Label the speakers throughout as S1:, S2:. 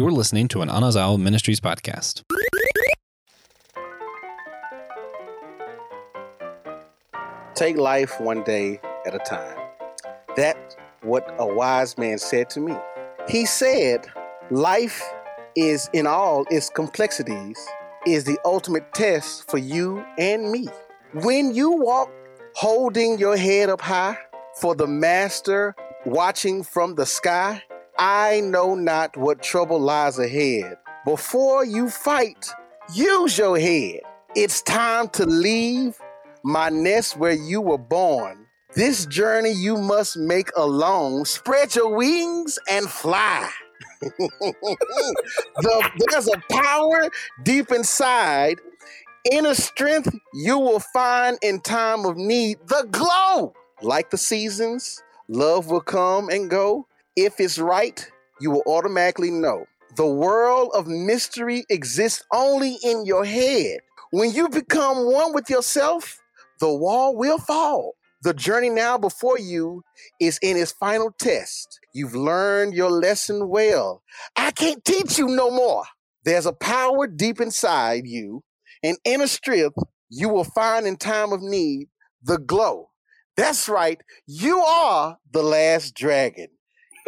S1: You're listening to an Anazao Ministries podcast.
S2: Take life one day at a time. That's what a wise man said to me. He said, Life is in all its complexities, is the ultimate test for you and me. When you walk holding your head up high for the master watching from the sky, I know not what trouble lies ahead. Before you fight, use your head. It's time to leave my nest where you were born. This journey you must make alone. Spread your wings and fly. the, there's a power deep inside, inner strength you will find in time of need. The glow, like the seasons, love will come and go. If it's right, you will automatically know. The world of mystery exists only in your head. When you become one with yourself, the wall will fall. The journey now before you is in its final test. You've learned your lesson well. I can't teach you no more. There's a power deep inside you, an inner strength you will find in time of need, the glow. That's right. You are the last dragon.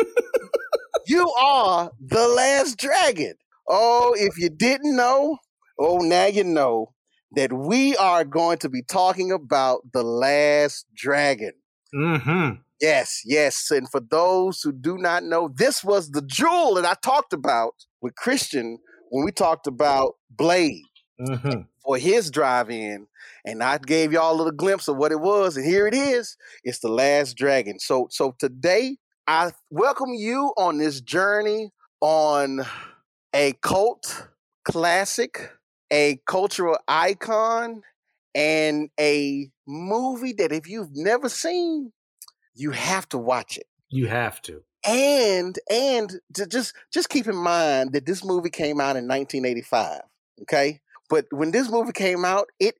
S2: you are the last dragon. Oh, if you didn't know, oh, now you know that we are going to be talking about The Last Dragon.
S3: Mm-hmm.
S2: Yes, yes. And for those who do not know, this was the jewel that I talked about with Christian when we talked about Blade
S3: Mm-hmm.
S2: for his drive in. And I gave y'all a little glimpse of what it was. And here it is. It's The Last Dragon. So so today I welcome you on this journey on a cult classic, a cultural icon, and a movie that if you've never seen, you have to watch it.
S3: You have to.
S2: And and to just just keep in mind that this movie came out in 1985. Okay, but when this movie came out, it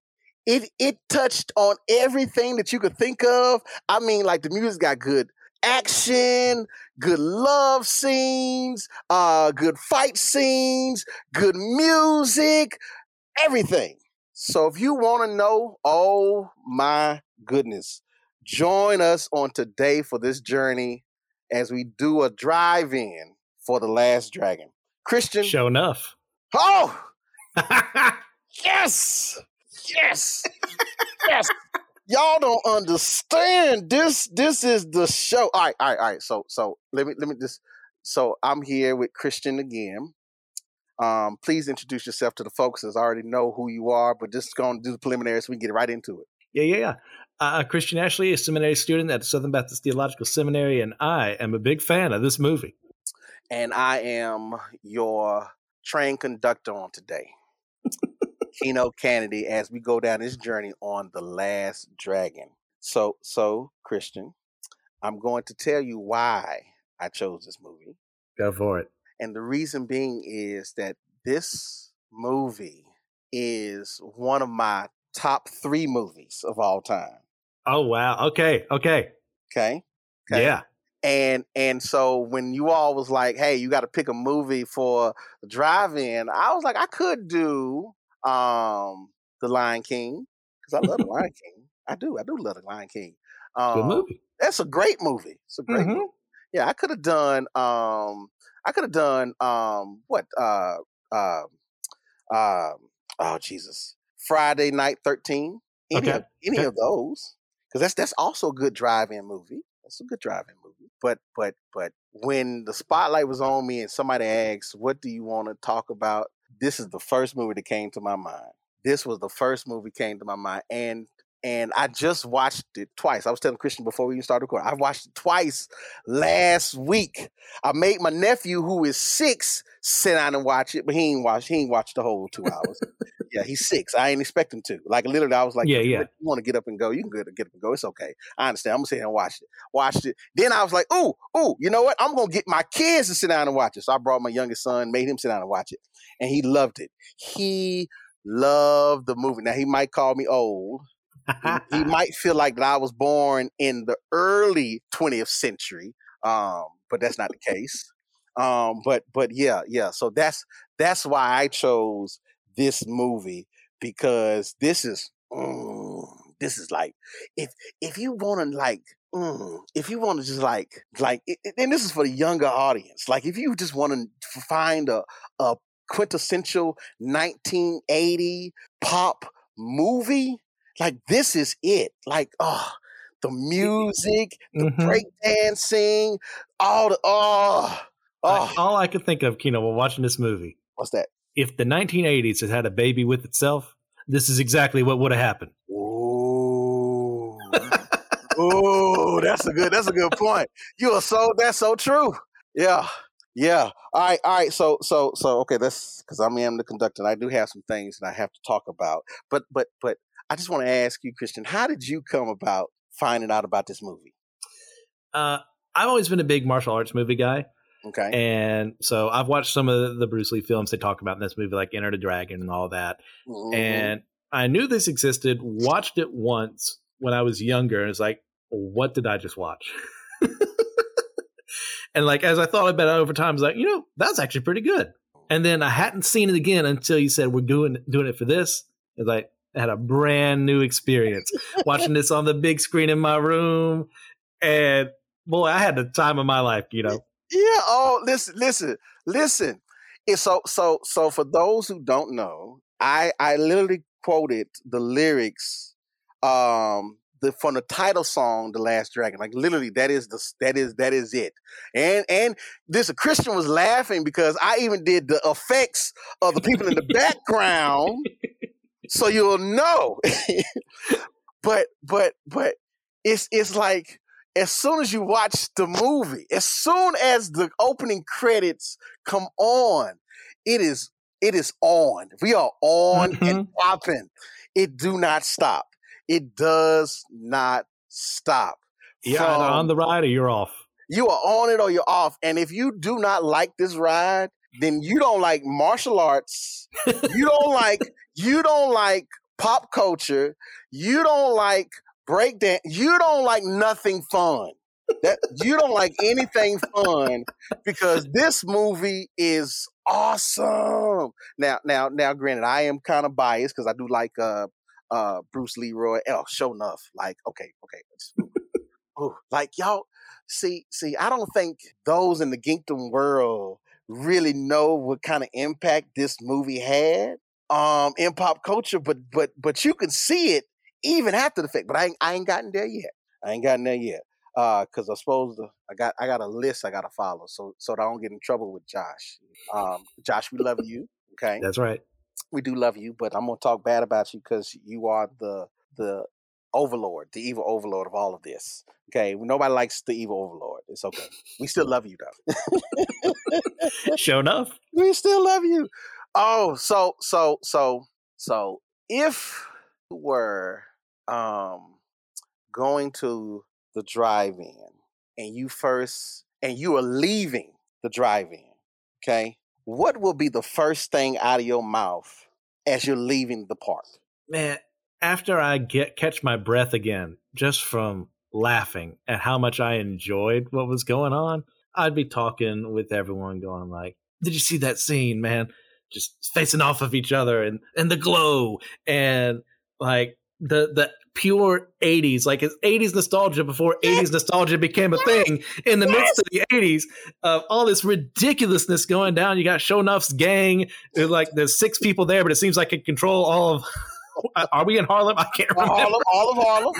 S2: it it touched on everything that you could think of. I mean, like the music got good action, good love scenes, uh, good fight scenes, good music, everything. So if you want to know, oh my goodness, join us on today for this journey as we do a drive-in for the Last Dragon. Christian,
S3: Sho'nuff.
S2: oh yes, yes, yes. Y'all don't understand. This this is the show. All right, all right, all right. So so let me let me just. So I'm here with Christian again. Um, please introduce yourself to the folks as I already know who you are, but just going to do the preliminaries so we can get right into it.
S3: Yeah, yeah, yeah. Uh, Christian Ashley, a seminary student at Southern Baptist Theological Seminary, and I am a big fan of this movie.
S2: And I am your train conductor on today. Keno Cannady as we go down this journey on the last dragon. So so Christian, I'm going to tell you why I chose this movie.
S3: Go for it.
S2: And the reason being is that this movie is one of my top three movies of all time.
S3: Oh wow. Okay. Okay.
S2: Okay. Okay.
S3: Yeah.
S2: And and so when you all was like, hey, you got to pick a movie for the drive-in, I was like, I could do um The Lion King because I love The Lion King. I do, I do love The Lion King. Um,
S3: Good movie.
S2: That's a great movie. It's a great
S3: Mhm.
S2: movie. Yeah, I could have done um I could have done um what uh um um oh Jesus. Friday Night 13. Any
S3: Okay,
S2: of any
S3: okay.
S2: of those. Cuz that's that's also a good drive-in movie. That's a good drive-in movie. But but but when the spotlight was on me and somebody asked, "What do you want to talk about?" This is the first movie that came to my mind. This was the first movie came to my mind and and I just watched it twice. I was telling Christian before we even started recording. I watched it twice last week. I made my nephew, who is six, sit down and watch it, but he ain't watch. He ain't watched the whole two hours. yeah, he's six. I ain't expect him to. Like literally, I was like,
S3: Yeah, yeah."
S2: you want to get up and go? You can get get up and go. It's okay. I understand. I'm gonna sit here and watch it. Watched it. Then I was like, ooh, ooh, you know what? I'm gonna get my kids to sit down and watch it. So I brought my youngest son, made him sit down and watch it, and he loved it. He loved the movie. Now he might call me old. He, he might feel like that I was born in the early 20th century, um, but that's not the case. Um, but but yeah, yeah. So that's that's why I chose this movie because this is mm, this is like if if you want to like mm, if you want to just like like and this is for the younger audience like if you just want to find a a quintessential 1980 pop movie like this is it like oh the music the mm-hmm. break dancing all the oh
S3: oh all i could think of Keno while watching this movie
S2: what's that
S3: if the 1980s had had a baby with itself this is exactly what would have happened
S2: Ooh. Ooh, that's a good that's a good point you are so that's so true yeah yeah. All right. All right. So so so okay. That's because I am the conductor. and I do have some things that I have to talk about. But but but I just want to ask you, Christian, how did you come about finding out about this movie?
S3: Uh, I've always been a big martial arts movie guy.
S2: Okay.
S3: And so I've watched some of the Bruce Lee films they talk about in this movie, like Enter the Dragon and all that. Mm-hmm. And I knew this existed, watched it once when I was younger, and it's like, what did I just watch? And like as I thought about it over time, I was like, you know, that's actually pretty good. And then I hadn't seen it again until you said we're doing doing it for this. It's like had a brand new experience watching this on the big screen in my room, and boy, I had the time of my life. You know.
S2: Yeah. Oh, listen, listen, listen. It's so so so. For those who don't know, I I literally quoted the lyrics um the from the title song, "The Last Dragon." Like literally, that is the that is that is it. And and this a Christian was laughing because I even did the effects of the people in the background, so you'll know. but but but it's it's like as soon as you watch the movie, as soon as the opening credits come on, it is it is on. We are on mm-hmm. and popping. It do not stop. It does not stop.
S3: You're From, on the ride or you're off.
S2: You are on it or you're off. And if you do not like this ride, then you don't like martial arts. you don't like you don't like pop culture. You don't like breakdance. You don't like nothing fun. That you don't like anything fun because this movie is awesome. Now, now, now, granted, I am kind of biased because I do like uh uh, Bruce Leroy. Oh, Sho'nuff. Like, okay, okay. oh, like y'all see, see, I don't think those in the Geekdom world really know what kind of impact this movie had um in pop culture, but but but you can see it even after the fact. But I ain't, I ain't gotten there yet. I ain't gotten there yet. Uh, cause I suppose the, I got I got a list I gotta follow, so so that I don't get in trouble with Josh. Um, Josh, we love you. Okay,
S3: that's right
S2: we do love you, but I'm gonna talk bad about you because you are the the overlord, the evil overlord of all of this. Okay, nobody likes the evil overlord. It's okay. We still love you though.
S3: Sho'nuff.
S2: We still love you. Oh, so so so so if you were um going to the drive-in and you first and you are leaving the drive-in, okay? what will be the first thing out of your mouth as you're leaving the park?
S3: Man, after I get catch my breath again, just from laughing at how much I enjoyed what was going on, I'd be talking with everyone, going like, "Did you see that scene, man? Just facing off of each other and and the glow and like the the pure 80s like it's 80s nostalgia before 80s nostalgia became a thing in the midst of the 80s of all this ridiculousness going down. You got Sho'nuff's gang there's like there's six people there but it seems like it control all of are we in Harlem I can't remember
S2: Harlem all of Harlem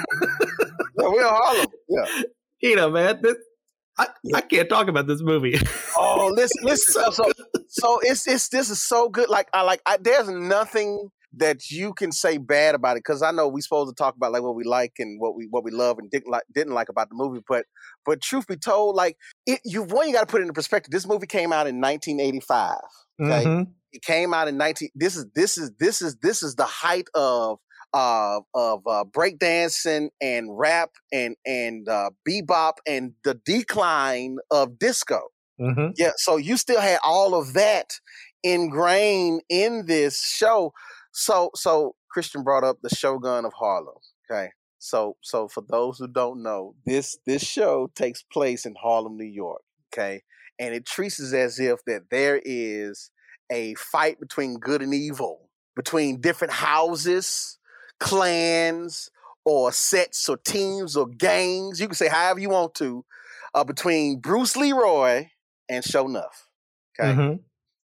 S2: yeah, we're in Harlem yeah
S3: you know man this, I, I can't talk about this movie.
S2: oh, listen, listen. so, so, so it's it's this is so good. Like I like I, there's nothing that you can say bad about it because I know we're supposed to talk about like what we like and what we what we love and didn't like didn't like about the movie, but but truth be told, like it, you one you got to put it into perspective. This movie came out in 1985. Okay, mm-hmm. It came out in 19. This is this is this is this is the height of uh, of uh, breakdancing and rap and and uh, bebop and the decline of disco. Mm-hmm. Yeah, so you still had all of that ingrained in this show. So so Christian brought up the Shogun of Harlem. Okay. So so for those who don't know, this this show takes place in Harlem, New York. Okay. and it treats it as if that there is a fight between good and evil, between different houses, clans, or sets or teams or gangs. You can say however you want to, uh, between Bruce Leroy and Sho'nuff. Okay.
S3: Mhm.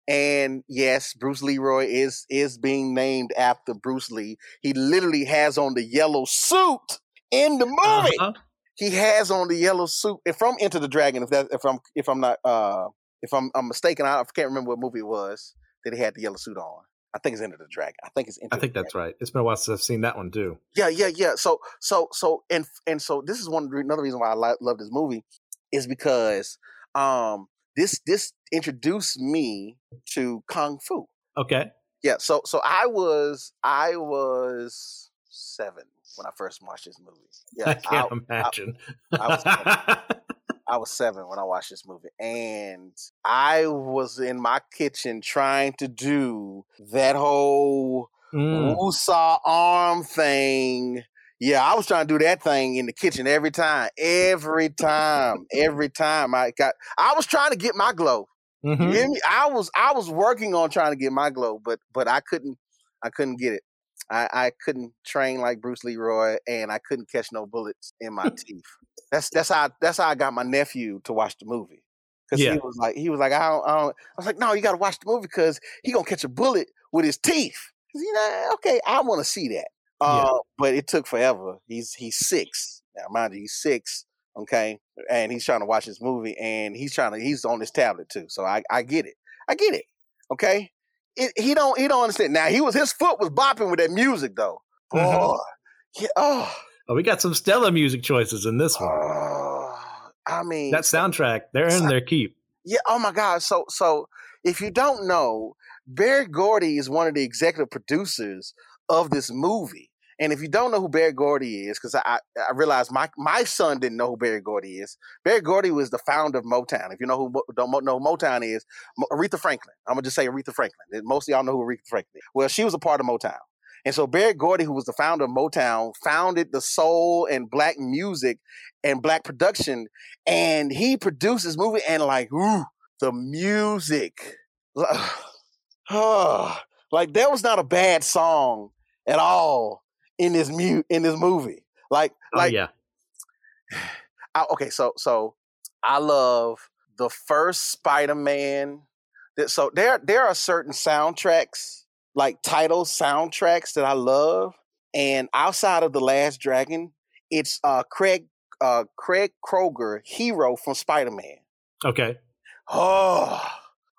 S2: And yes, Bruce Leroy is is being named after Bruce Lee. He literally has on the yellow suit in the movie.
S3: Uh-huh.
S2: He has on the yellow suit. If from Enter the Dragon, if that if I'm if I'm not uh if I'm I'm mistaken, I can't remember what movie it was that he had the yellow suit on. I think it's Enter the Dragon. I think it's Enter
S3: I think that's right. It's been a while since I've seen that one too.
S2: Yeah, yeah, yeah. So, so, so, and and so, this is one another reason why I li- love this movie is because um this this introduced me to kung fu.
S3: Okay.
S2: Yeah, so so I was I was seven when I first watched this movie. Yeah,
S3: I can't imagine.
S2: I was- I was seven when I watched this movie, and I was in my kitchen trying to do that whole
S3: Mm.
S2: Wusa arm thing. Yeah, I was trying to do that thing in the kitchen every time, every time, every time I got. I was trying to get my glow.
S3: Mhm.
S2: me? I was I was working on trying to get my glow, but but I couldn't I couldn't get it. I, I couldn't train like Bruce Leroy, and I couldn't catch no bullets in my teeth. That's that's how that's how I got my nephew to watch the movie because
S3: Yeah.
S2: he was like he was like I don't, I don't I was like no you got to watch the movie because he gonna catch a bullet with his teeth. You know, okay, I want to see that. Uh, but it took forever. He's he's six now, mind you, he's six. Okay, and he's trying to watch this movie, and he's trying to he's on his tablet too. So I I get it. I get it. Okay, it, he don't he don't understand. Now he was his foot was bopping with that music though. Boy,
S3: Mhm.
S2: yeah, oh,
S3: Oh, we got some stellar music choices in this one.
S2: oh, I mean
S3: That soundtrack, they're in their keep.
S2: Yeah. Oh my God. So so if you don't know, Berry Gordy is one of the executive producers of this movie. And if you don't know who Berry Gordy is, because I, I realized my my son didn't know who Berry Gordy is. Berry Gordy was the founder of Motown. If you know who don't know who Motown is, Aretha Franklin. I'm gonna just say Aretha Franklin. Most of y'all know who Aretha Franklin is. Well, she was a part of Motown. And so Berry Gordy, who was the founder of Motown, founded the soul and black music and black production and he produced this movie and like ooh the music like that was not a bad song at all in this mu- in this movie like
S3: Oh,
S2: like
S3: yeah.
S2: I, okay so so i love the first spider-man that so there there are certain soundtracks like title soundtracks that i love and outside of the last dragon it's uh craig uh craig kroeger hero from spider-man
S3: Okay.
S2: oh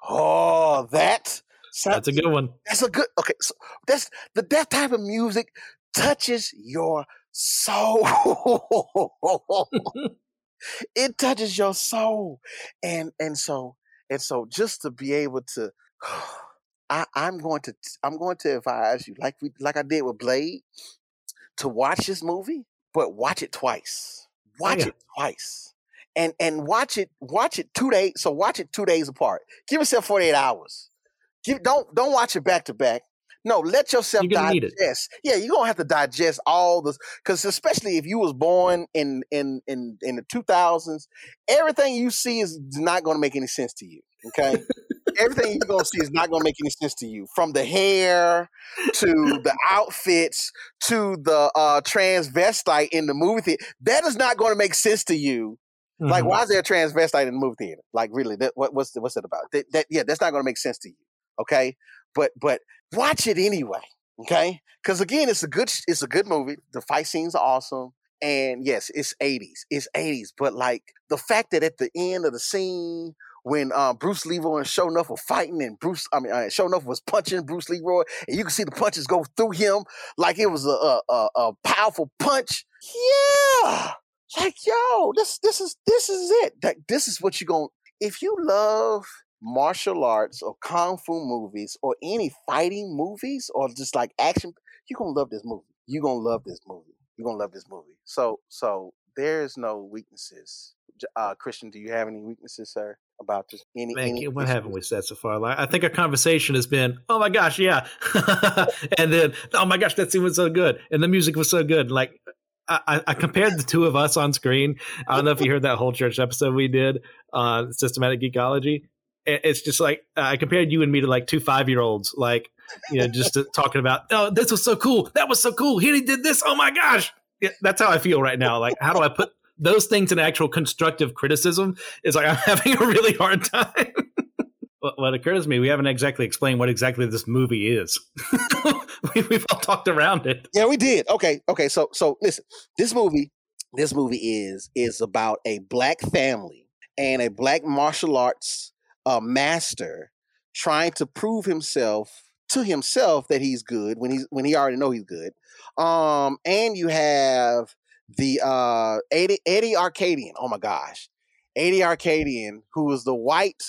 S2: oh that sound-
S3: That's a good one.
S2: that's a good okay so that's the that type of music touches your soul. It touches your soul. And and so and so just to be able to I, i'm going to i'm going to advise you like we like i did with blade to watch this movie but watch it twice. Oh, watch
S3: yeah.
S2: it twice. And and watch it watch it two days so watch it two days apart. Give yourself 48 hours. Give don't don't watch it back to back no let yourself
S3: You're gonna need it.
S2: digest yeah you're gonna have to digest all this because especially if you was born in in in in the 2000s everything you see is not going to make any sense to you okay everything you're going to see is not going to make any sense to you from the hair to the outfits to the uh transvestite in the movie theater that is not going to make sense to you like,
S3: Mhm.
S2: why is there a transvestite in the movie theater? Like, really, that, what, what's what's it about? That, that yeah, that's not going to make sense to you. Okay, but but watch it anyway. Okay, because again, it's a good it's a good movie. The fight scenes are awesome, and yes, it's eighties. It's eighties, but like the fact that at the end of the scene. When uh, Bruce Leroy and Sho'nuff were fighting, and Bruce, I mean, uh, Sho'nuff was punching Bruce Leroy, and you can see the punches go through him like it was a a, a, powerful punch. Yeah, like yo this this is this is it like this is what you're to, if you love martial arts or kung fu movies or any fighting movies or just like action you're gonna love this movie you're gonna love this movie you're gonna love this movie so so there's no weaknesses uh christian do you have any weaknesses sir about this any, any
S3: what haven't we said so far? Like, I think our conversation has been, oh my gosh, yeah, and then oh my gosh, that scene was so good, and the music was so good. Like, I, I, compared the two of us on screen. I don't know if you heard that whole church episode we did on uh, systematic geekology. It's just like uh, I compared you and me to like two five year olds, like you know, just uh, talking about oh this was so cool, that was so cool, he did this, oh my gosh. Yeah, that's how I feel right now. Like, how do I put those things in actual constructive criticism? Is like I'm having a really hard time. what occurs to me, we haven't exactly explained what exactly this movie is. we, have all talked around it.
S2: Yeah, we did. Okay, okay. So, so listen, this movie, this movie is is about a black family and a black martial arts uh, master trying to prove himself to himself that he's good when he's when he already know he's good. Um, and you have the uh Eddie, Eddie Arkadian. Oh my gosh, Eddie Arkadian, who was the white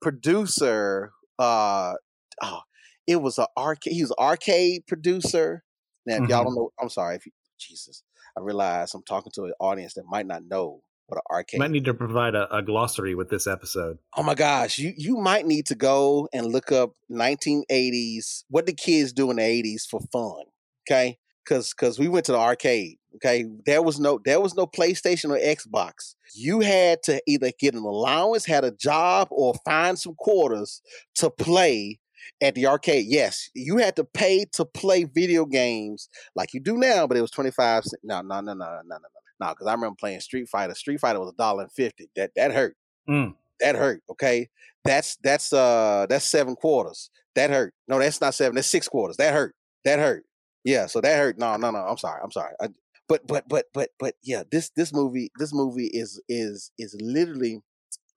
S2: producer. Uh, oh, it was an arcade. He was an arcade producer. Now, if mm-hmm. y'all don't know, I'm sorry. If you, Jesus, I realize I'm talking to an audience that might not know what an arcade.
S3: might need to provide a, a, glossary with this episode.
S2: Oh my gosh, you you might need to go and look up 1980s. What did kids do in the 80s for fun? Okay, because because we went to the arcade. Okay, there was no there was no PlayStation or Xbox. You had to either get an allowance, had a job, or find some quarters to play at the arcade. Yes, you had to pay to play video games like you do now, but it was twenty five cents. No, no, no, no, no, no, no. Because I remember playing Street Fighter. Street Fighter was a dollar and fifty. That that hurt. Mm. That hurt. Okay, that's that's uh that's seven quarters. That hurt. No, that's not seven. That's six quarters. That hurt. That hurt. Yeah, so that hurt. No, no, no. I'm sorry. I'm sorry. I, but but but but but yeah, this this movie this movie is is is literally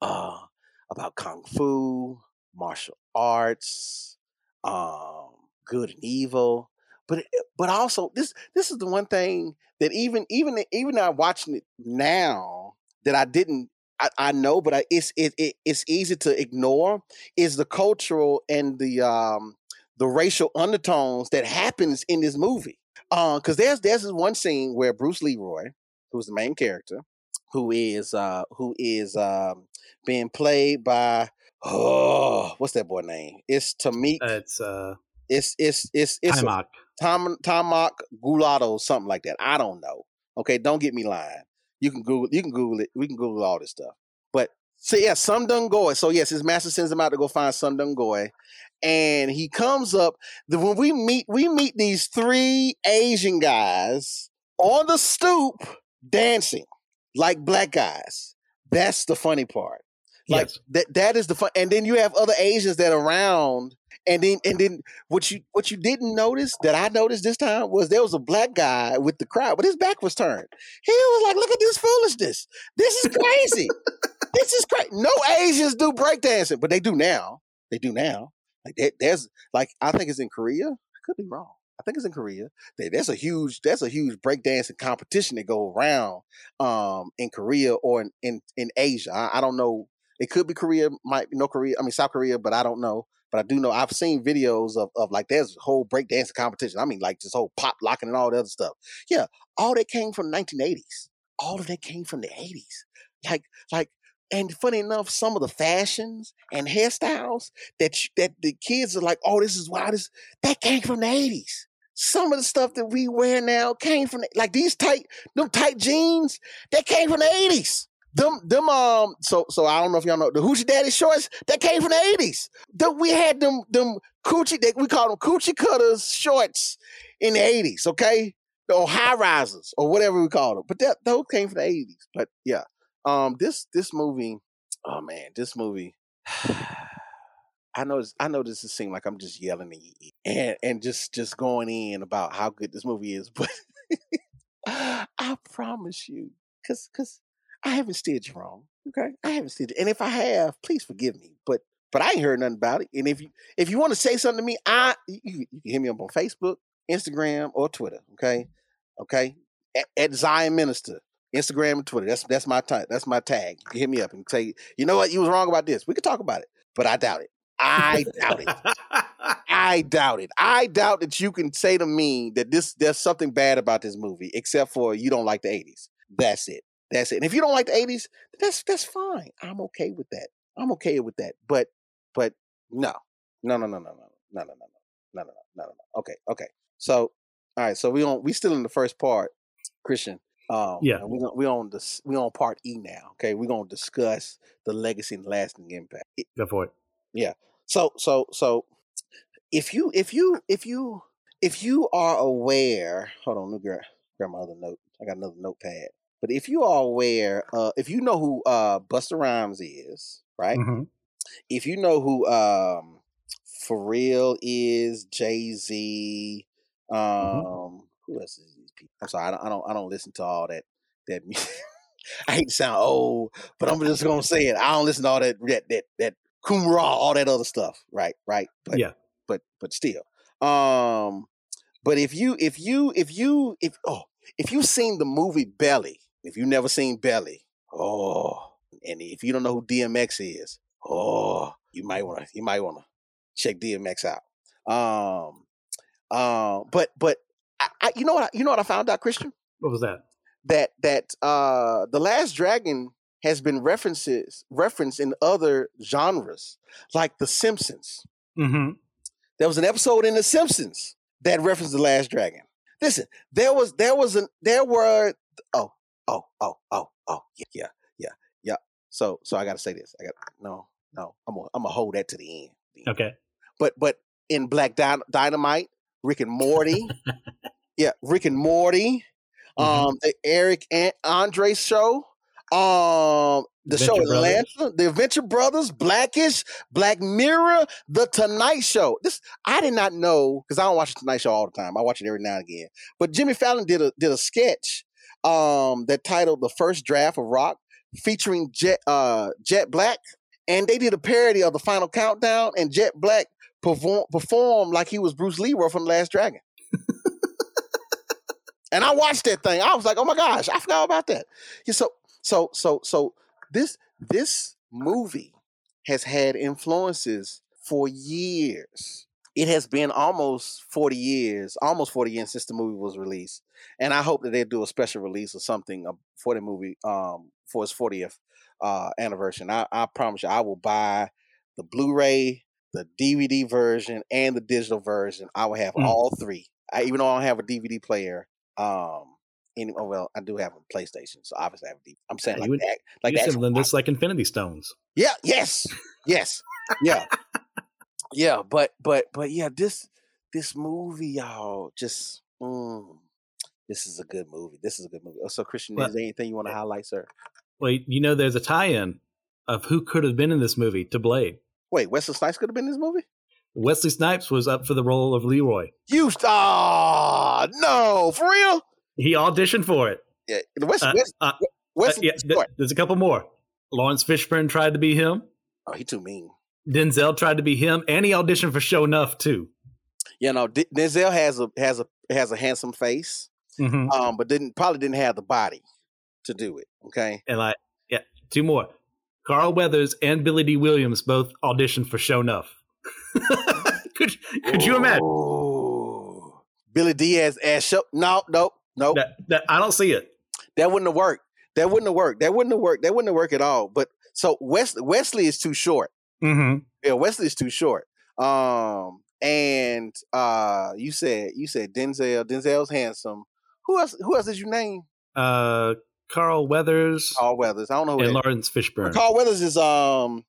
S2: uh about kung fu, martial arts, um, good and evil. But but also this this is the one thing that even even even now watching it now that I didn't I, I know, but I, it's it, it it's easy to ignore is the cultural and the um the racial undertones that happens in this movie. Because uh, there's there's this one scene where Bruce Leroy, who's the main character, who is uh, who is um, being played by oh what's that boy name? It's Taimak.
S3: Uh, it's uh,
S2: it's it's it's it's. Tom Taimak Gulado, something like that. I don't know. Okay, don't get me lying. You can Google you can Google it. We can Google all this stuff. But so yeah, Sum Dum Goy. So yes, his master sends him out to go find Sum Dum Goy, and he comes up. The, when we meet, we meet these three Asian guys on the stoop dancing like black guys. That's the funny part. Like yes. that that is the fun. And then you have other Asians that are around. And then and then what you what you didn't notice that I noticed this time was there was a black guy with the crowd, but his back was turned. He was like, look at this foolishness. This is crazy. this is crazy. No Asians do breakdancing, but they do now. They do now. Like there's like I think it's in Korea. I could be wrong. I think it's in Korea. There's a huge there's a huge breakdancing competition that go around um, in Korea or in in, in Asia. I, I, don't know. It could be Korea, might be no Korea. I mean South Korea, but I don't know. But I do know I've seen videos of, of like there's whole breakdancing competition. I mean like this whole pop locking and all the other stuff. Yeah, all that came from the 1980s. All of that came from the 80s. Like like and funny enough, some of the fashions and hairstyles that that the kids are like, "Oh, this is why this that came from the '80s." Some of the stuff that we wear now came from like these tight, them tight jeans that came from the '80s. Them, them, um. So, so I don't know if y'all know the hoochie daddy shorts that came from the '80s. That we had them, them coochie. They, we call them coochie cutters shorts in the '80s. Okay, or high risers or whatever we call them. But that those came from the '80s. But yeah, um, this this movie, oh man, this movie. I know I know this is seem like I'm just yelling and and just just going in about how good this movie is, but I promise you, cause cause I haven't steered you wrong. Okay, I haven't steered you, and if I have, please forgive me. But but I ain't heard nothing about it. And if you if you want to say something to me, I you, you can hit me up on Facebook, Instagram, or Twitter. Okay, mm-hmm. okay, at, at Zion Minister. Instagram and Twitter. That's that's my tag. That's my tag. You can hit me up and say, you know what, you was wrong about this. We could talk about it, but I doubt it. I doubt it. I doubt it. I doubt that you can say to me that this there's something bad about this movie, except for you don't like the 80s. That's it. That's it. And if you don't like the 80s, that's that's fine. I'm okay with that. I'm okay with that. But but no. No, no, no, no, no, no, no, no, no, no, no, no, no, no. Okay, okay. So all right, so we on we still in the first part, Christian Um,
S3: Yeah.
S2: we're we on this we on part E now. Okay, we're gonna discuss the legacy and lasting impact. It-
S3: Go for it. Yeah.
S2: So so so if you if you if you if you are aware, hold on, let me grab, grab my other note. I got another notepad. But if you are aware, uh, if you know who uh Busta Rhymes is, right?
S3: Mhm.
S2: If you know who um real is, Jay Z, um, who else is these people? I'm sorry, I don't, I don't, I don't listen to all that that. music. I hate to sound old, but I'm just gonna say it. I don't listen to all that that that that Kumra, all that other stuff. Right, right. But,
S3: Yeah.
S2: but but still. Um, but if you if you if you if oh if you've seen the movie Belly, if you've never seen Belly, oh, and if you don't know who DMX is, oh, you might want to you might want to check DMX out. Um, um, but but I, I, you know what I, you know what I found out, Christian
S3: What was that?
S2: that that uh the last dragon has been references referenced in other genres like the simpsons
S3: Mm-hmm.
S2: there was an episode in the simpsons that referenced the last dragon listen there was there was an there were oh oh oh oh oh yeah yeah yeah yeah so so i gotta say this i got no no i'm gonna i'm gonna hold that to the end
S3: Okay.
S2: but but in Black Dy- Dynamite, Rick and Morty, yeah, Rick and Morty,
S3: Mhm.
S2: um, the Eric and Andre show, um, the show
S3: Venture Brothers.
S2: Atlanta, the Adventure Brothers, Blackish, Black Mirror, the Tonight Show. This I did not know because I don't watch the Tonight Show all the time. I watch it every now and again. But Jimmy Fallon did a did a sketch um that titled "The First Draft of Rock," featuring Jack uh Jack Black, and they did a parody of the Final Countdown, and Jack Black perform, performed like he was Bruce Leroy from The Last Dragon. and I watched that thing. I was like, "Oh my gosh, I forgot about that." Yeah, so so so so this this movie has had influences for years. It has been almost 40 years, almost 40 years since the movie was released. And I hope that they do a special release or something uh, for the movie um, for its 40th uh, anniversary. And I, I promise you, I will buy the Blu-ray, the DVD version, and the digital version. I will have
S3: Mm.
S2: all three. I, even though I don't have a DVD player, um, any, oh, well, I do have a PlayStation, so obviously I have a DVD. I'm saying
S3: Yeah,
S2: like
S3: would-
S2: that, like
S3: you said this like Infinity Stones.
S2: yeah, yes, yes, yeah, yeah. But but but yeah, this this movie, y'all, just mm, this is a good movie. This is a good movie. Oh, So Christian,
S3: Well,
S2: is there anything you want to highlight, sir?
S3: Well, you know, there's a tie-in of who could have been in this movie to Blade.
S2: Wait, Wesley Snipes could have been in this movie.
S3: Wesley Snipes was up for the role of Leroy.
S2: You ah no for real?
S3: He auditioned for it.
S2: Yeah, the West,
S3: Uh,
S2: West,
S3: uh, uh, yeah, th- there's a couple more. Laurence Fishburne tried to be him.
S2: oh, he too mean.
S3: Denzel tried to be him, and he auditioned for Sho'nuff too.
S2: You know, D- Denzel has a has a has a handsome face,
S3: hmm
S2: um, but didn't probably didn't have the body to do it. Okay,
S3: And like, yeah, two more. Carl Weathers and Billy Dee Williams both auditioned for Sho'nuff. could could you imagine?
S2: Ooh. Billy Diaz as show? No, no, no.
S3: That, that I don't see it.
S2: That wouldn't have worked. That wouldn't have worked. That wouldn't have worked. That wouldn't have worked at all. But so Wes, Wesley is too short.
S3: Mm-hmm.
S2: Yeah, Wesley's too short. Um, and uh, you said you said Denzel. Denzel's handsome. Who else? Who else did you name?
S3: Uh, Carl Weathers
S2: Carl Weathers. I don't know who
S3: and. Laurence Fishburne.
S2: Carl Weathers is um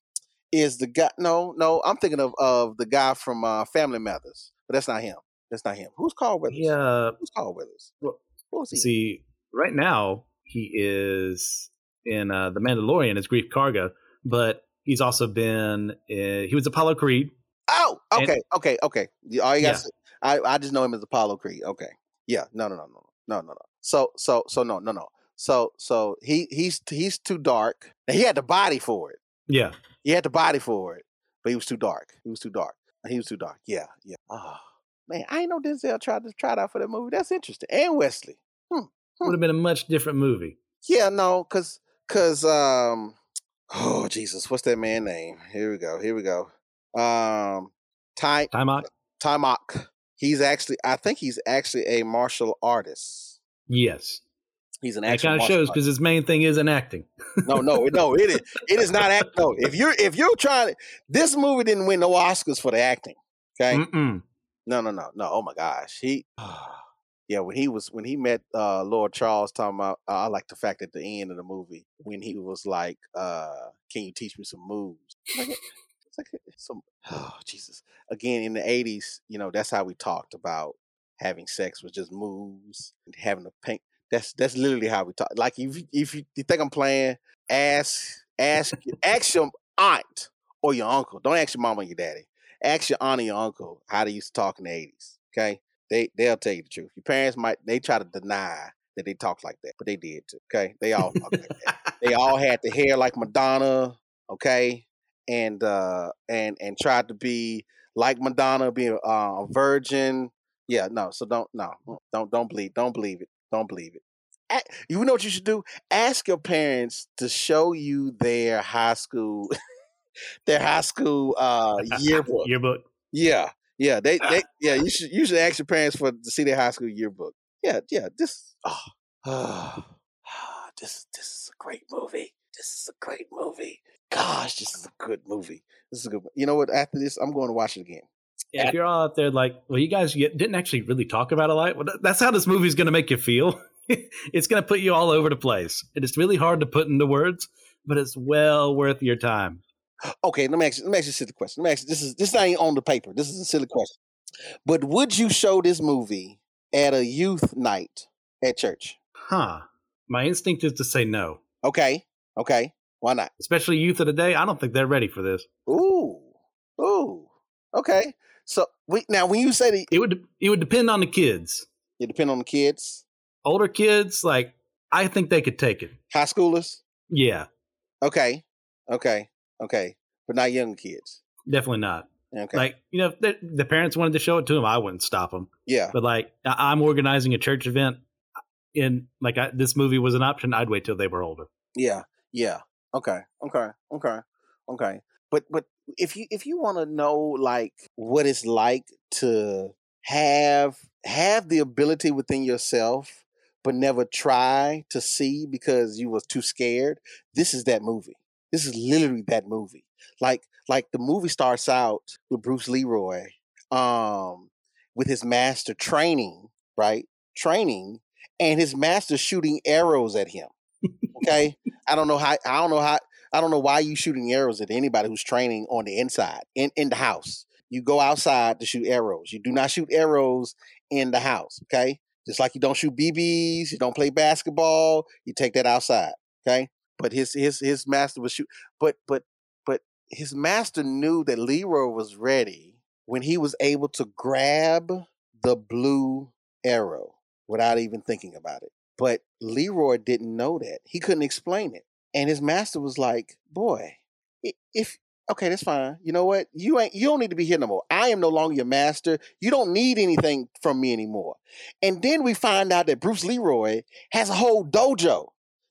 S2: is the guy. No, no. I'm thinking of of the guy from uh, Family Matters, but that's not him. That's not him. Who's Carl Weathers?
S3: Yeah.
S2: Who's Carl Weathers?
S3: Well,
S2: Who's he?
S3: See, right now he is in uh, the Mandalorian as Greef Karga, but he's also been in, he was Apollo Creed.
S2: Oh,
S3: And-
S2: okay, okay, okay. You- All you got
S3: Yeah.
S2: I, I just know him as Apollo Creed. Okay, yeah, no, no, no, no, no, no, no. So, so, so, no, no, no. So, so he he's he's too dark. Now, he had the body for it.
S3: Yeah,
S2: He had the body for it, but he was too dark. He was too dark. He was too dark. Yeah, yeah. Oh man, I ain't know Denzel tried to try it out for that movie. That's interesting. And Wesley. Hmm.
S3: Would have been a much different movie.
S2: Yeah, no, cause cause um oh Jesus, what's that man name? Here we go. Here we go. Um Ty
S3: Time out.
S2: Taimak. He's actually I think he's actually a martial artist.
S3: Yes,
S2: He's an
S3: that
S2: actual
S3: kind of shows because his main thing isn't acting.
S2: No, no, no, it is it is not act no. If you're if you're trying to this movie didn't win no Oscars for the acting. Okay?
S3: Mm-mm.
S2: No, no, no, no. Oh my gosh. He yeah, when he was when he met uh Lord Charles talking about uh, I like the fact at the end of the movie when he was like, uh, can you teach me some moves? It's like some oh Jesus. Again, in the eighties, you know, that's how we talked about having sex was just moves and having a paint. That's that's literally how we talk. Like if if you, you think I'm playing, ask ask ask your aunt or your uncle. Don't ask your mom or your daddy. Ask your aunt or your uncle how they used to talk in the eighties. Okay, they they'll tell you the truth. Your parents might they try to deny that they talked like that, but they did too. Okay, they all like that. They all had the hair like Madonna. Okay, and uh and and tried to be like Madonna, being uh, a virgin. Yeah, no. So don't no don't don't believe don't believe it. Don't believe it. You know what you should do? Ask your parents to show you their high school, their high school uh, yearbook.
S3: yearbook.
S2: Yeah, yeah. They, they, yeah. You should, you should ask your parents for to see their high school yearbook. Yeah, yeah. This, oh, oh, this, this is a great movie. This is a great movie. Gosh, this is a good movie. This is a good. You know what? After this, I'm going to watch it again.
S3: Yeah, if you're all out there like, well, you guys didn't actually really talk about a lot. Well, that's how this movie is going to make you feel. it's going to put you all over the place. And it's really hard to put into words, but it's well worth your time.
S2: Okay, let me ask you, let me ask you a silly question. Let me ask you, this is this ain't on the paper. This is a silly question. But would you show this movie at a youth night at church?
S3: Huh. My instinct is to say no.
S2: Okay. Okay. Why not?
S3: Especially youth of the day. I don't think they're ready for this.
S2: Ooh. Ooh. Okay. So we now when you say that
S3: it would it would depend on the kids.
S2: It depend on the kids
S3: older kids, like I think they could take it.
S2: High schoolers?
S3: Yeah.
S2: Okay. Okay. Okay. But not young kids.
S3: Definitely not. Okay. Like you know, the, the parents wanted to show it to them. I wouldn't stop them.
S2: Yeah.
S3: But like, I'm organizing a church event, uh, and like I, this movie was an option. I'd wait till they were older.
S2: Yeah. Yeah. Okay. Okay. Okay. Okay. But but if you if you want to know like what it's like to have have the ability within yourself but never try to see because you was too scared. This is that movie. This is literally that movie. Like like the movie starts out with Bruce Leroy um with his master training, right? Training and his master shooting arrows at him. Okay? I don't know how I don't know how I don't know why you shooting arrows at anybody who's training on the inside in in the house. You go outside to shoot arrows. You do not shoot arrows in the house, okay? Just like you don't shoot BBs, you don't play basketball, you take that outside. Okay. But his his his master was shoot but but but his master knew that Leroy was ready when he was able to grab the blue arrow without even thinking about it. But Leroy didn't know that. He couldn't explain it. And his master was like, Boy, if okay, that's fine. You know what? You ain't you don't need to be here no more. I am no longer your master. You don't need anything from me anymore. And then we find out that Bruce Leroy has a whole dojo.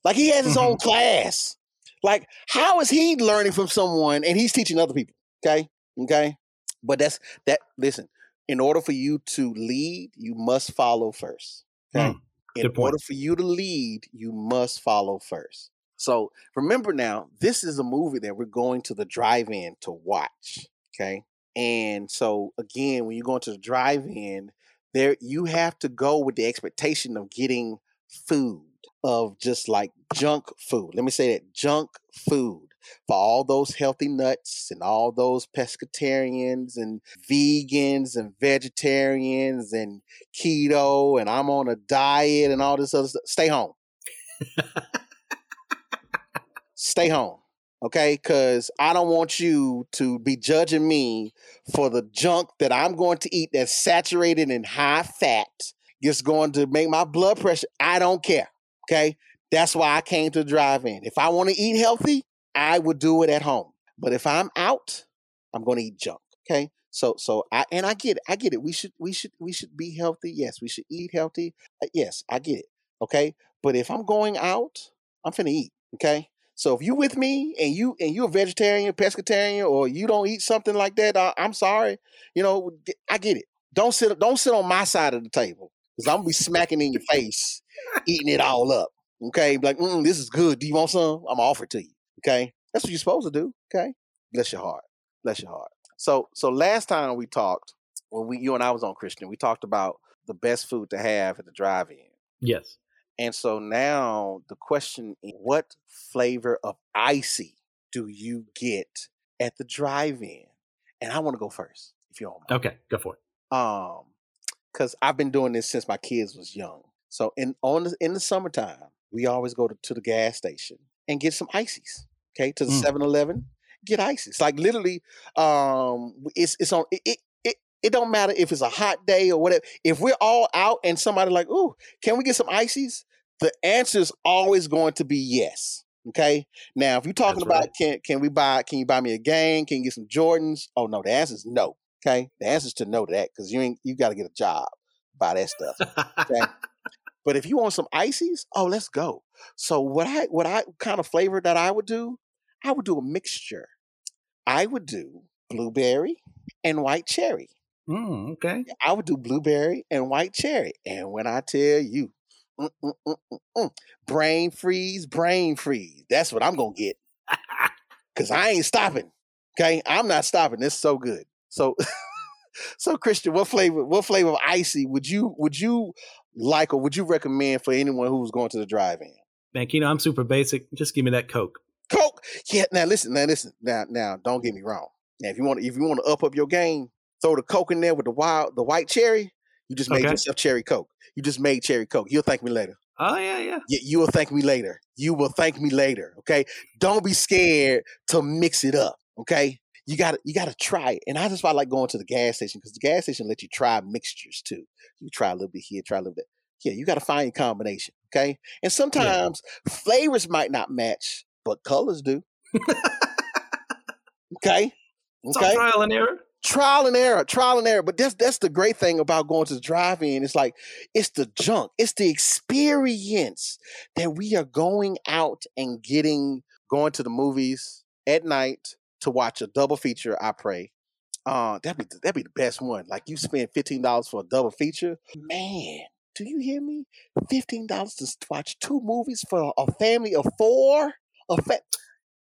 S2: Like he has his mm-hmm. own class. Like, how is he learning from someone and he's teaching other people? Okay. Okay. But that's that listen, in order for you to lead, you must follow first. Okay. Mm, in order for you to lead, you must follow first. So remember now, this is a movie that we're going to the drive-in to watch. Okay. And so again, when you go to the drive-in, there you have to go with the expectation of getting food, of just like junk food. Let me say that junk food for all those healthy nuts and all those pescatarians and vegans and vegetarians and keto and I'm on a diet and all this other stuff. Stay home. stay home. Okay, because I don't want you to be judging me for the junk that I'm going to eat that's saturated in high fat. It's going to make my blood pressure. I don't care. Okay, that's why I came to drive in. If I want to eat healthy, I would do it at home. But if I'm out, I'm going to eat junk. Okay, so so I and I get it. I get it. We should we should we should be healthy. Yes, we should eat healthy. Uh, yes, I get it. Okay, but if I'm going out, I'm finna eat. Okay, so if you with me and you and you're a vegetarian, pescatarian, or you don't eat something like that, uh, I'm sorry. You know, I get it. Don't sit don't sit on my side of the table because I'm gonna be smacking in your face, eating it all up. Okay, like mm, this is good. Do you want some? I'm gonna offer it to you. Okay, that's what you're supposed to do. Okay, bless your heart. Bless your heart. So so last time we talked when we you and I was on Christian, we talked about the best food to have at the drive-in.
S3: Yes.
S2: And so now the question is, what flavor of icy do you get at the drive-in? And I want to go first, if you don't mind.
S3: Okay, go for it.
S2: Um, because I've been doing this since my kids was young. So in on the, in the summertime, we always go to, to the gas station and get some ices. Okay, to the
S3: Mm.
S2: 7-Eleven, get ices. Like literally, um, it's it's on it, it. It it don't matter if it's a hot day or whatever. If we're all out and somebody like, "Ooh, can we get some ices?" The answer is always going to be yes. Okay. Now, if you're talking
S3: That's
S2: about
S3: right.
S2: can can we buy can you buy me a game? Can you get some Jordans? Oh no, the answer is no. Okay. The answer is to no to that because you ain't you got to get a job, buy that stuff. Okay. But if you want some ices, oh, let's go. So what I what I kind of flavor that I would do, I would do a mixture. I would do blueberry and white cherry.
S3: Mm, okay.
S2: I would do blueberry and white cherry. And when I tell you, mm, mm, mm, mm, mm, brain freeze, brain freeze. That's what I'm gonna get. Cause I ain't stopping. Okay, I'm not stopping. This is so good. So, so Christian, what flavor? What flavor of icy would you would you like or would you recommend for anyone who's going to the drive-in?
S3: Man, you know, I'm super basic. Just give me that Coke.
S2: Coke. Yeah. Now listen. Now listen. Now now don't get me wrong. Now if you want if you want to up up your game, throw the Coke in there with the wild the white cherry. You just made
S3: Okay.
S2: yourself cherry Coke. You just made cherry Coke. You'll thank me later.
S3: Oh, yeah, yeah.
S2: You, you will thank me later. You will thank me later. Okay. Don't be scared to mix it up. Okay. You got you got to try it. And I just I like going to the gas station because the gas station let you try mixtures too. You try a little bit here, try a little bit. Yeah, you got to find your combination. Okay. And sometimes flavors might not match, but colors do. okay.
S3: It's
S2: Okay
S3: trial and error.
S2: trial and error, trial and error. But that's that's the great thing about going to the drive-in. It's like it's the junk, it's the experience that we are going out and getting, going to the movies at night to watch a double feature. I pray. Uh, that'd be that'd be the best one. Like you spend fifteen dollars for a double feature, man. Do you hear me? Fifteen dollars to watch two movies for a family of four. A fa-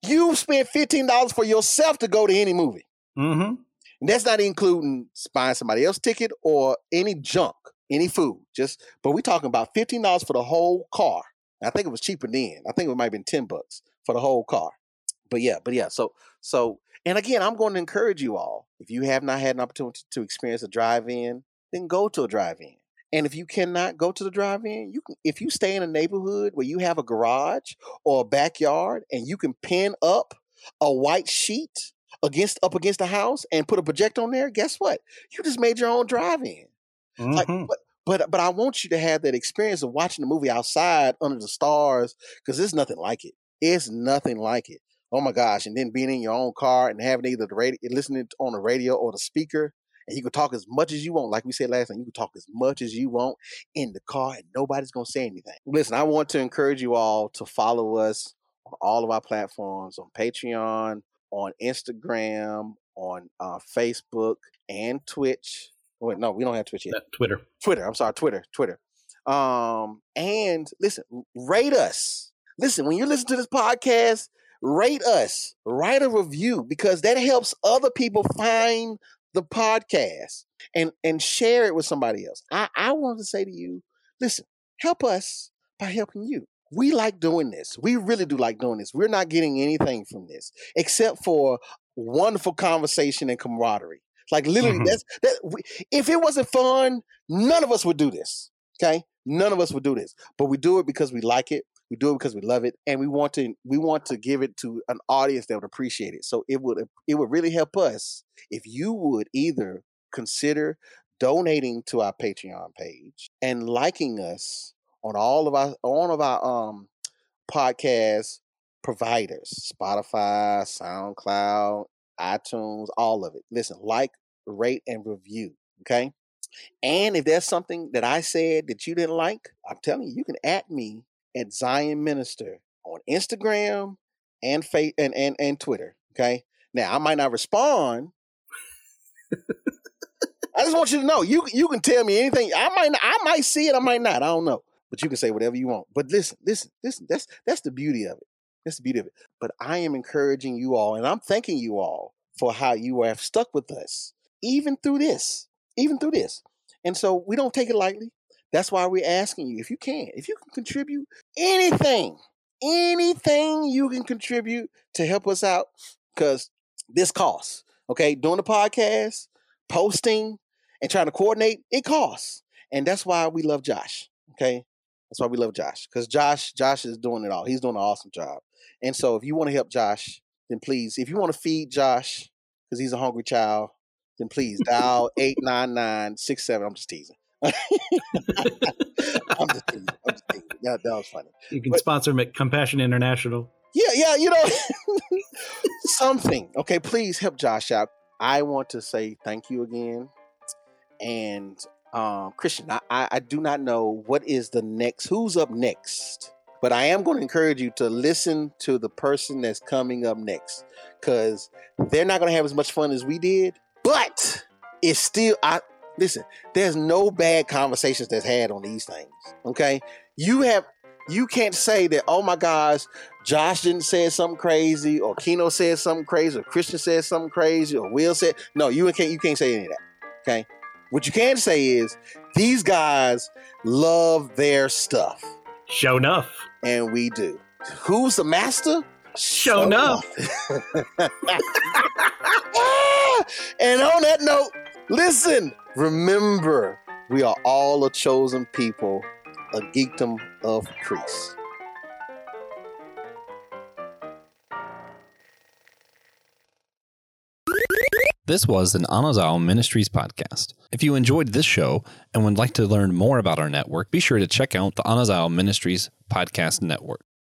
S2: you spend fifteen dollars for yourself to go to any movie.
S3: Mm-hmm.
S2: And that's not including buying somebody else ticket or any junk, any food. Just but we talking about fifteen dollars for the whole car. I think it was cheaper then. I think it might have been ten bucks for the whole car. But yeah, but yeah. So so and again, I'm going to encourage you all. If you have not had an opportunity to experience a drive-in, then go to a drive-in. And if you cannot go to the drive-in, you can. If you stay in a neighborhood where you have a garage or a backyard, and you can pin up a white sheet against up against the house and put a projector on there, guess what? You just made your own drive-in. Like,
S3: Mhm.
S2: but but but I want you to have that experience of watching the movie outside under the stars because there's nothing like it. It's nothing like it. Oh my gosh! And then being in your own car and having either the radio, listening on the radio or the speaker, and you can talk as much as you want. Like we said last time, you can talk as much as you want in the car, and nobody's gonna say anything. Listen, I want to encourage you all to follow us on all of our platforms on Patreon, on Instagram, on uh, Facebook, and Twitch. Wait, no, we don't have Twitch yet.
S3: That Twitter.
S2: Twitter. I'm sorry, Twitter, Twitter. Um, and listen, rate us. Listen, when you listen to this podcast, rate us, write a review because that helps other people find the podcast and and share it with somebody else. I I wanted to say to you, listen, help us by helping you. We like doing this. We really do like doing this. We're not getting anything from this except for wonderful conversation and camaraderie. Like literally,
S3: Mhm.
S2: that's that. We, if it wasn't fun, none of us would do this. Okay, none of us would do this, but we do it because we like it. We do it because we love it, and we want to. We want to give it to an audience that would appreciate it. So it would. It would really help us if you would either consider donating to our Patreon page and liking us on all of our on of our um podcast providers, Spotify, SoundCloud, iTunes, all of it. Listen, like, rate, and review. Okay. And if there's something that I said that you didn't like, I'm telling you, you can at me at Zion Minister on Instagram and fa- and, and and Twitter. Okay. Now I might not respond. I just want you to know you you can tell me anything. I might I might see it, I might not. I don't know. But you can say whatever you want. But listen, listen, listen. That's that's the beauty of it. That's the beauty of it. But I am encouraging you all, and I'm thanking you all for how you have stuck with us, even through this, even through this. And so we don't take it lightly. That's why we're asking you if you can, if you can contribute anything, anything you can contribute to help us out, because this costs. Okay, doing the podcast, posting, and trying to coordinate, it costs. And that's why we love Josh. Okay. That's why we love Josh. Because Josh, Josh is doing it all. He's doing an awesome job. And so if you want to help Josh, then please, if you want to feed Josh, because he's a hungry child, then please dial 89967. I'm just teasing. I'm just teasing. I'm just teasing. That, that was funny.
S3: You can but, sponsor Compassion International.
S2: Yeah, yeah, you know, something. Okay, please help Josh out. I want to say thank you again. And um, Christian, I, I do not know what is the next, who's up next, but I am going to encourage you to listen to the person that's coming up next because they're not going to have as much fun as we did, but it's still, I listen, there's no bad conversations that's had on these things. Okay. You have, you can't say that, oh my gosh, Josh didn't say something crazy, or Keno said something crazy, or Christian said something crazy, or Will said no. You can't you can't say any of that. Okay, what you can say is these guys love their stuff.
S3: Sho'nuff.
S2: And we do. Who's the master?
S3: Sho'nuff.
S2: and on that note, listen, remember, we are all a chosen people, a geekdom of priests.
S1: This was an Anazao Ministries podcast. If you enjoyed this show and would like to learn more about our network, be sure to check out the Anazao Ministries Podcast Network.